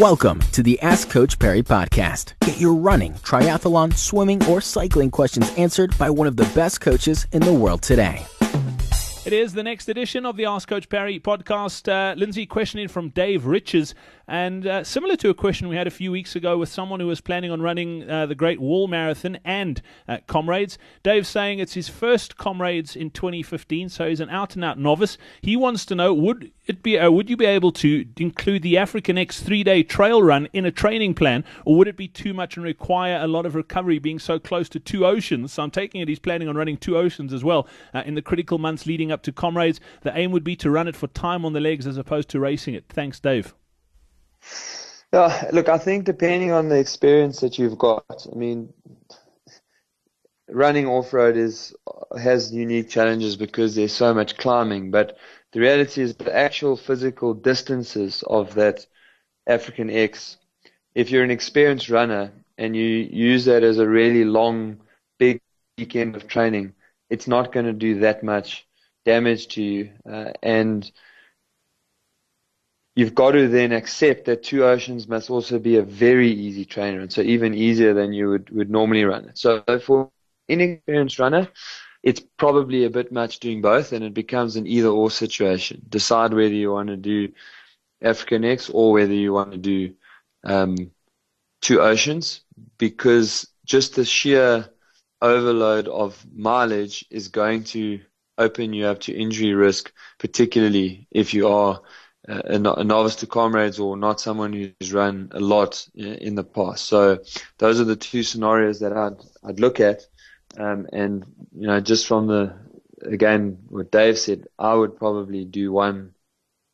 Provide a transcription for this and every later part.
Welcome to the Ask Coach Parry podcast. Get your running, triathlon, swimming, or cycling questions answered by one of the best coaches in the world today. It is the next edition of the Ask Coach Parry podcast. Uh, Lindsay questioning from Dave Riches, and uh, similar to a question we had a few weeks ago with someone who was planning on running uh, the Great Wall Marathon and uh, Comrades. Dave saying it's his first Comrades in 2015, so he's an out and out novice. He wants to know would it be uh, would you be able to include the African X three day trail run in a training plan, or would it be too much and require a lot of recovery being so close to two oceans? So I'm taking it he's planning on running two oceans as well uh, in the critical months leading up to comrades. The aim would be to run it for time on the legs as opposed to racing it. Thanks, Dave. Yeah, look, I think depending on the experience that you've got, I mean, running off road is has unique challenges because there's so much climbing. But the reality is the actual physical distances of that African X. If you're an experienced runner and you use that as a really long, big weekend of training, it's not going to do that much damage to you. Uh, and you've got to then accept that two oceans must also be a very easy trainer, and so even easier than you would, would normally run it. So for inexperienced runner, it's probably a bit much doing both, and it becomes an either or situation. Decide whether you want to do African X or whether you want to do um, two oceans, because just the sheer overload of mileage is going to open you up to injury risk, particularly if you are a, a novice to comrades or not someone who's run a lot in the past. So those are the two scenarios that I'd, I'd look at. Um, and, you know, just from the, again, what Dave said, I would probably do one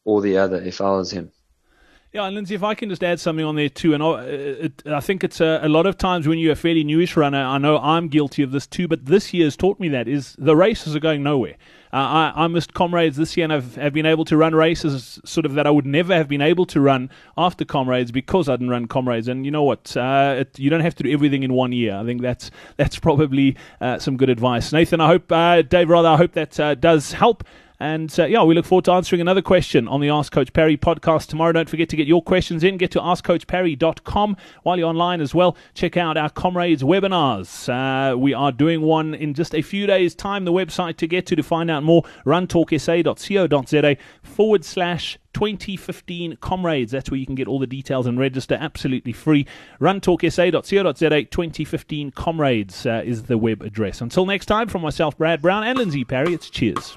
or the other if I was him. Yeah, and Lindsay, if I can just add something on there too, and I, it, I think it's a, a, lot of times when you're a fairly newish runner, I know I'm guilty of this too, but this year has taught me that is the races are going nowhere. Uh, I, I missed comrades this year and I've, have been able to run races sort of that I would never have been able to run after comrades because I didn't run comrades. And you know what? Uh, it, you don't have to do everything in one year. I think that's that's probably uh, some good advice. Nathan, I hope, uh, Dave, rather, I hope that uh, does help. And uh, yeah, we look forward to answering another question on the Ask Coach Parry podcast tomorrow. Don't forget to get your questions in. Get to askcoachparry.com while you're online as well. Check out our Comrades webinars. Uh, we are doing one in just a few days' time. The website to get to to find out more runtalksa.co.za forward slash 2015 Comrades. That's where you can get all the details and register absolutely free. Runtalksa.co.za 2015 Comrades uh, is the web address. Until next time, from myself, Brad Brown, and Lindsay Parry, it's cheers.